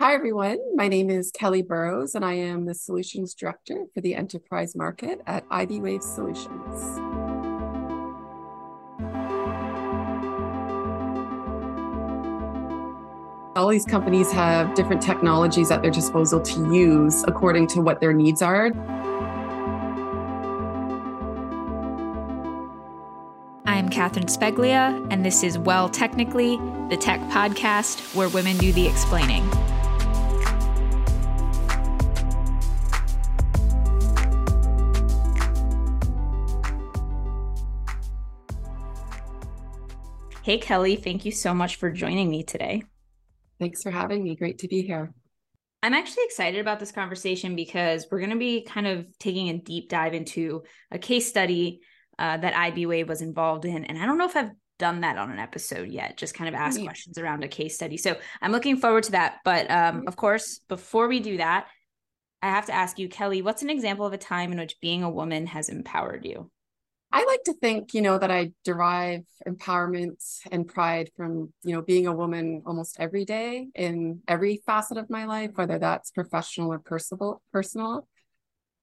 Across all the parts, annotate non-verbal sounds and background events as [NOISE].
Hi, everyone. My name is Kelly Burroughs, and I am the Solutions Director for the Enterprise Market at iBwave Solutions. All these companies have different technologies at their disposal to use according to what their needs are. I'm Catherine Sbeglia, and this is Well Technically, the tech podcast where women do the explaining. Hey, Kelly, thank you so much for joining me today. Thanks for having me. Great to be here. I'm actually excited about this conversation because we're going to be kind of taking a deep dive into a case study uh, that iBwave was involved in. And I don't know if I've done that on an episode yet, just kind of ask questions around a case study. So I'm looking forward to that. But um, of course, before we do that, I have to ask you, Kelly, what's an example of a time in which being a woman has empowered you? I like to think, you know, that I derive empowerment and pride from, you know, being a woman almost every day in every facet of my life, whether that's professional or personal.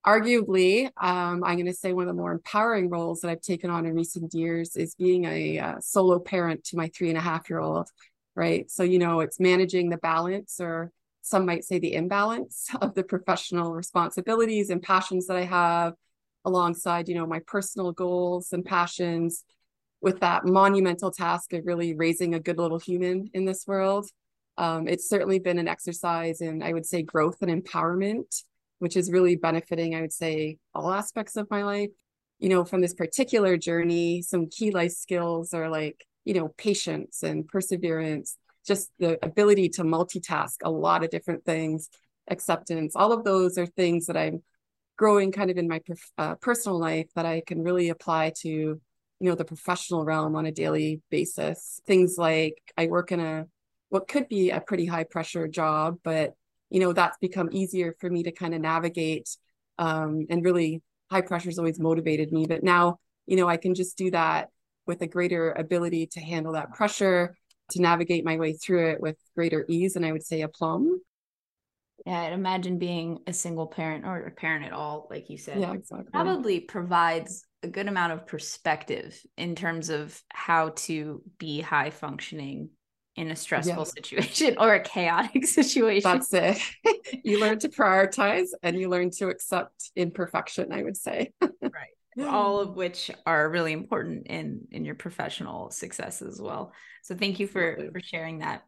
Arguably, um, I'm going to say one of the more empowering roles that I've taken on in recent years is being a uh, solo parent to my three and a half year old. Right. So, you know, it's managing the balance, or some might say the imbalance [LAUGHS] of the professional responsibilities and passions that I have alongside you know my personal goals and passions with that monumental task of really raising a good little human in this world. Um, it's certainly been an exercise in i would say growth and empowerment which is really benefiting i would say all aspects of my life. You know from this particular journey some key life skills are like you know patience and perseverance just the ability to multitask a lot of different things acceptance. All of those are things that i'm growing kind of in my uh, personal life that I can really apply to, you know, the professional realm on a daily basis. Things like I work in a what could be a pretty high pressure job, but you know that's become easier for me to kind of navigate. Um, and really, high pressure has always motivated me, but now you know I can just do that with a greater ability to handle that pressure, to navigate my way through it with greater ease, and I would say aplomb. Yeah, I'd imagine being a single parent or a parent at all, like you said, yeah, exactly. probably provides a good amount of perspective in terms of how to be high functioning in a stressful yeah. [LAUGHS] situation or a chaotic [LAUGHS] situation. That's it. [LAUGHS] you learn to prioritize and you learn to accept imperfection, I would say. right. All of which are really important in in your professional success as well. So thank you for for sharing that.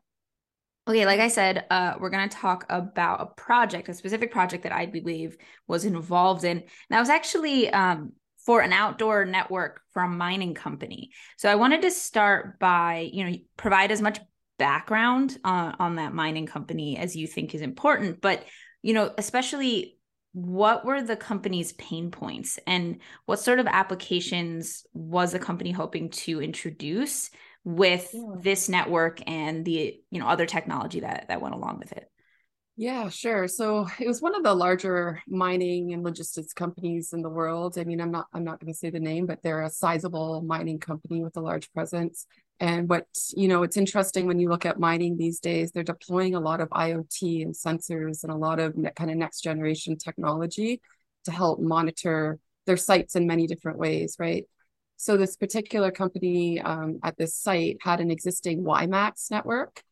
Okay, like I said, uh, we're going to talk about a project, a specific project that iBwave was involved in. And that was actually um, for an outdoor network for a mining company. So I wanted to start by, you know, provide as much background on, on that mining company as you think is important. But, you know, especially what were the company's pain points and what sort of applications was the company hoping to introduce with yeah. this network and the you know other technology that that went along with it. Yeah sure. So it was one of the larger mining and logistics companies in the world. I mean i'm not i'm not going to say the name but they're a sizable mining company with a large presence. And what you know it's interesting when you look at mining these days they're deploying a lot of iot and sensors and a lot of kind of next generation technology to help monitor their sites in many different ways right so this particular company um, at this site had an existing WiMAX network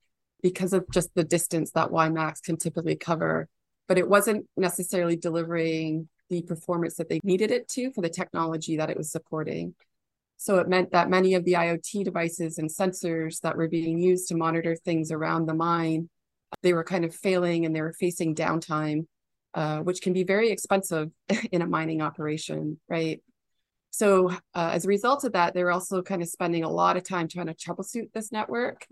because of just the distance that WiMAX can typically cover, but it wasn't necessarily delivering the performance that they needed it to for the technology that it was supporting. So it meant that many of the IoT devices and sensors that were being used to monitor things around the mine, they were kind of failing and they were facing downtime, uh, which can be very expensive [LAUGHS] in a mining operation, right? So uh, as a result of that, they're also kind of spending a lot of time trying to troubleshoot this network.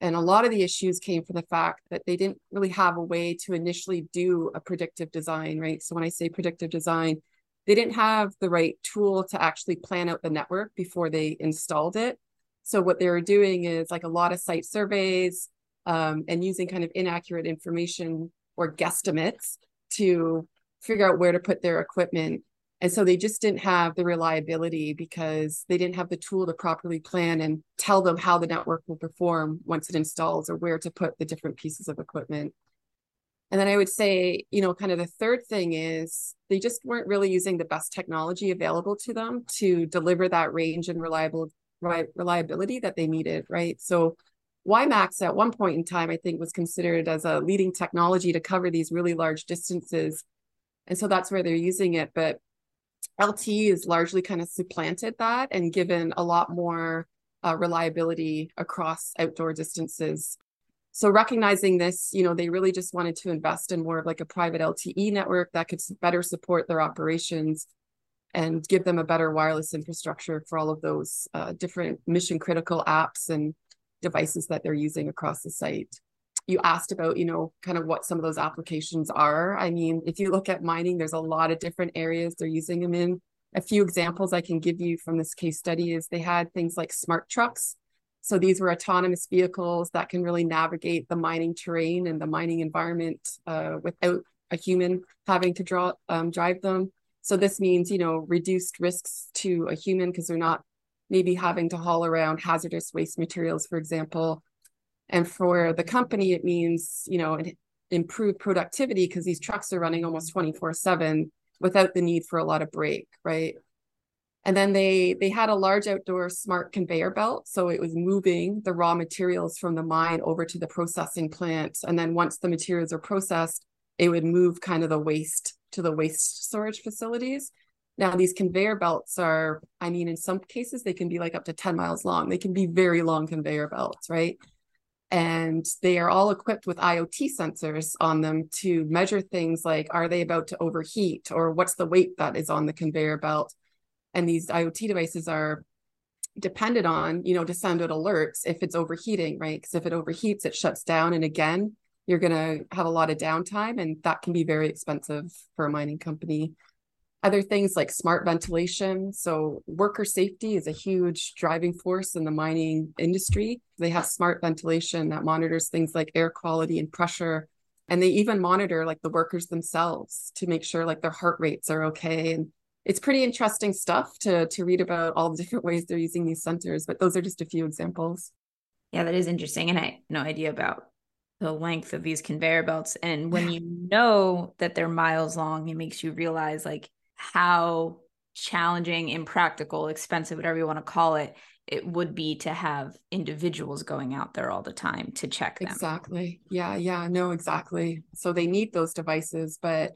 And a lot of the issues came from the fact that they didn't really have a way to initially do a predictive design, right? So when I say predictive design, they didn't have the right tool to actually plan out the network before they installed it. So what they were doing is like a lot of site surveys um, and using kind of inaccurate information or guesstimates to figure out where to put their equipment and so they just didn't have the reliability because they didn't have the tool to properly plan and tell them how the network will perform once it installs or where to put the different pieces of equipment. And then I would say, you know, kind of the third thing is they just weren't really using the best technology available to them to deliver that range and reliable reliability that they needed, right? So WiMAX at one point in time, I think, was considered as a leading technology to cover these really large distances. And so that's where they're using it. But LTE is largely kind of supplanted that and given a lot more uh, reliability across outdoor distances. So recognizing this, you know, they really just wanted to invest in more of like a private LTE network that could better support their operations and give them a better wireless infrastructure for all of those uh, different mission critical apps and devices that they're using across the site. You asked about, you know, kind of what some of those applications are. I mean, if you look at mining, there's a lot of different areas they're using them in. A few examples I can give you from this case study is they had things like smart trucks. So these were autonomous vehicles that can really navigate the mining terrain and the mining environment uh, without a human having to draw um, drive them. So this means, you know, reduced risks to a human because they're not maybe having to haul around hazardous waste materials, for example. And for the company, it means, you know, improved productivity because these trucks are running almost 24 7 without the need for a lot of break, right? And then they they had a large outdoor smart conveyor belt, so it was moving the raw materials from the mine over to the processing plant. And then once the materials are processed, it would move kind of the waste to the waste storage facilities. Now, these conveyor belts are, I mean, in some cases, they can be like up to 10 miles long. They can be very long conveyor belts, right? And they are all equipped with IoT sensors on them to measure things like are they about to overheat or what's the weight that is on the conveyor belt? And these IoT devices are dependent on, you know, to send out alerts if it's overheating, right? Because if it overheats, it shuts down. And again, you're going to have a lot of downtime, and that can be very expensive for a mining company other things like smart ventilation. So, worker safety is a huge driving force in the mining industry. They have smart ventilation that monitors things like air quality and pressure. And they even monitor like the workers themselves to make sure like their heart rates are okay. And it's pretty interesting stuff to, to read about all the [LAUGHS] different ways they're using these sensors. But those are just a few examples. Yeah, that is interesting. And I had no idea about the length of these conveyor belts. And when you know that they're miles long, it makes you realize like how challenging, impractical, expensive, whatever you want to call it, it would be to have individuals going out there all the time to check them. Exactly. Yeah, yeah, no, exactly. So they need those devices, but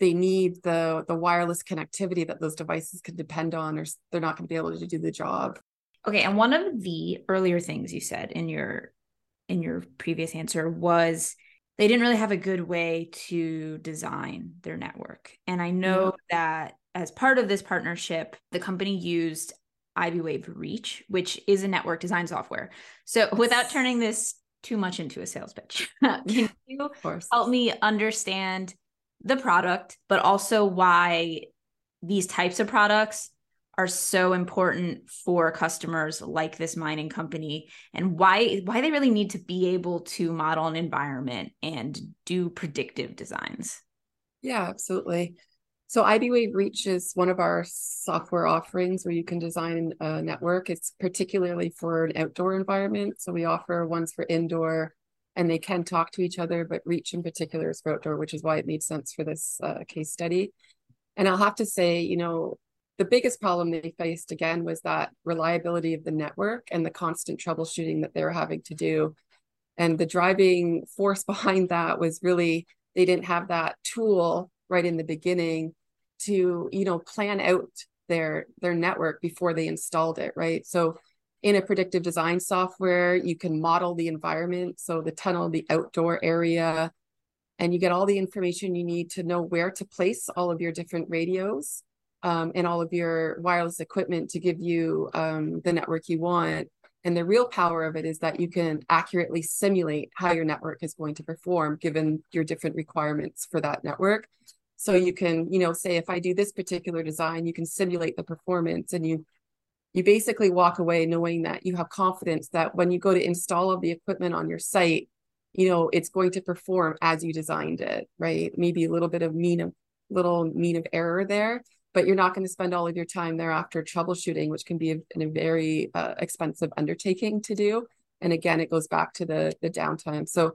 they need the the wireless connectivity that those devices can depend on or they're not going to be able to do the job. Okay, and one of the earlier things you said in your in your previous answer was they didn't really have a good way to design their network. And I know that as part of this partnership, the company used iBwave Reach, which is a network design software. So without turning this too much into a sales pitch, [LAUGHS] can [LAUGHS] you help me understand the product, but also why these types of products are so important for customers like this mining company and why why they really need to be able to model an environment and do predictive designs. Yeah, absolutely. So iBwave Reach is one of our software offerings where you can design a network. It's particularly for an outdoor environment. So we offer ones for indoor and they can talk to each other, but Reach in particular is for outdoor, which is why it made sense for this uh, case study. And I'll have to say, you know, the biggest problem they faced again was that reliability of the network and the constant troubleshooting that they were having to do. And the driving force [LAUGHS] behind that was really they didn't have that tool right in the beginning to, you know, plan out their their network before they installed it, right? So in a predictive design software, you can model the environment, so the tunnel, the outdoor area, and you get all the information you need to know where to place all of your different radios um, and all of your wireless equipment to give you um, the network you want. And the real power of it is that you can accurately simulate how your network is going to perform given your different requirements for that network. So you can, you know, say if I do this particular design, you can simulate the performance and you you basically walk away knowing that you have confidence that when you go to install all the equipment on your site, you know, it's going to perform as you designed it, right? Maybe a little bit of mean of little mean of error there, but you're not going to spend all of your time thereafter troubleshooting, which can be a, a very uh, expensive undertaking to do. And again, it goes back to the the downtime. So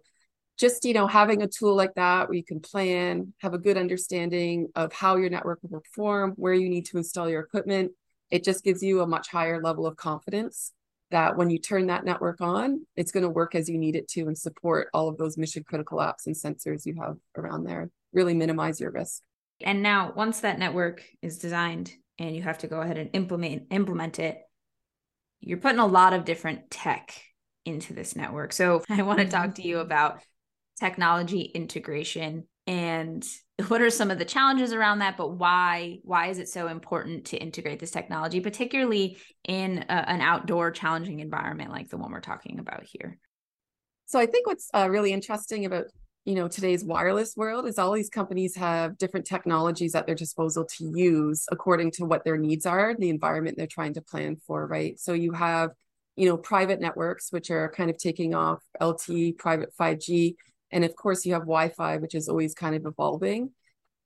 just you know having a tool like that where you can plan have a good understanding of how your network will perform where you need to install your equipment it just gives you a much higher level of confidence that when you turn that network on it's going to work as you need it to and support all of those mission critical apps and sensors you have around there really minimize your risk and now once that network is designed and you have to go ahead and implement implement it you're putting a lot of different tech into this network so [LAUGHS] i want to talk to you mm-hmm. about technology integration and what are some of the challenges around that but why why is it so important to integrate this technology particularly in a, an outdoor challenging environment like the one we're talking about here so i think what's uh, really interesting about you know today's wireless world is all these companies have different technologies at their disposal to use according to what their needs are the environment they're trying to plan for right so you have you know private networks which are kind of taking off lt private 5g and of course, you have Wi Fi, which is always kind of evolving.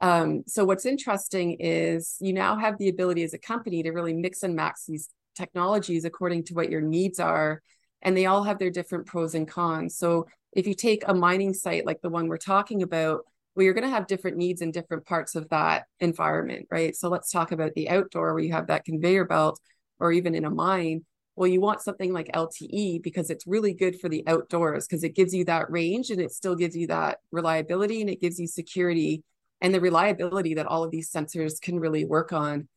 Um, so, what's interesting is you now have the ability as a company to really mix and max these technologies according to what your needs are. And they all have their different pros and cons. So, if you take a mining site like the one we're talking about, well, you're going to have different needs in different parts of that environment, right? So, let's talk about the outdoor where you have that conveyor belt, or even in a mine well, you want something like LTE because it's really good for the outdoors because it gives you that range and it still gives you that reliability and it gives you security and the reliability that all of these sensors can really work on.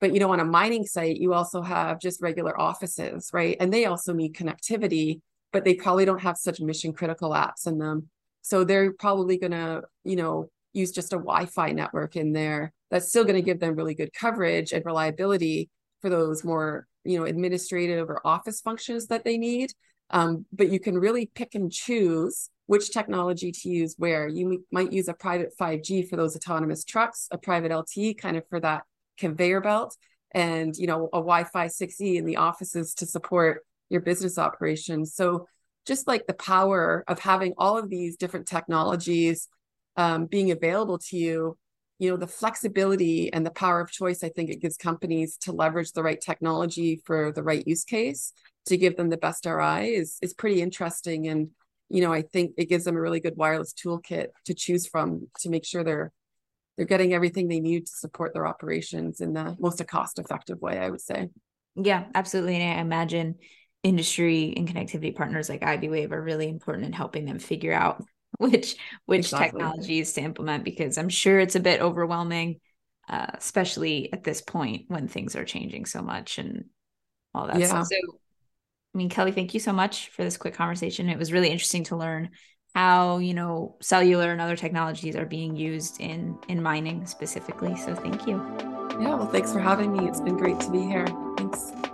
But you know, on a mining site, you also have just regular offices, right? And they also need connectivity, but they probably don't have such mission critical apps in them. So they're probably going to, you know, use just a Wi-Fi network in there that's still going to give them really good coverage and reliability for those more you know administrative or office functions that they need um, but you can really pick and choose which technology to use where you might use a private 5g for those autonomous trucks a private lte kind of for that conveyor belt and you know a wi-fi 6e in the offices to support your business operations. So just like the power of having all of these different technologies um, being available to you you know the flexibility and the power of choice i think it gives companies to leverage the right technology for the right use case to give them the best ri is is pretty interesting. And you know i think it gives them a really good wireless toolkit to choose from to make sure they're they're getting everything they need to support their operations in the most cost effective way i would say. Yeah absolutely. And i imagine industry and connectivity partners like iBwave are really important in helping them figure out [LAUGHS] which which exactly. technologies to implement because I'm sure it's a bit overwhelming, uh, especially at this point when things are changing so much and all that. Yeah. Stuff. So, I mean, Kelly, thank you so much for this quick conversation. It was really interesting to learn how you know cellular and other technologies are being used in in mining specifically. So, thank you. Yeah, well, thanks for having me. It's been great to be here. Thanks.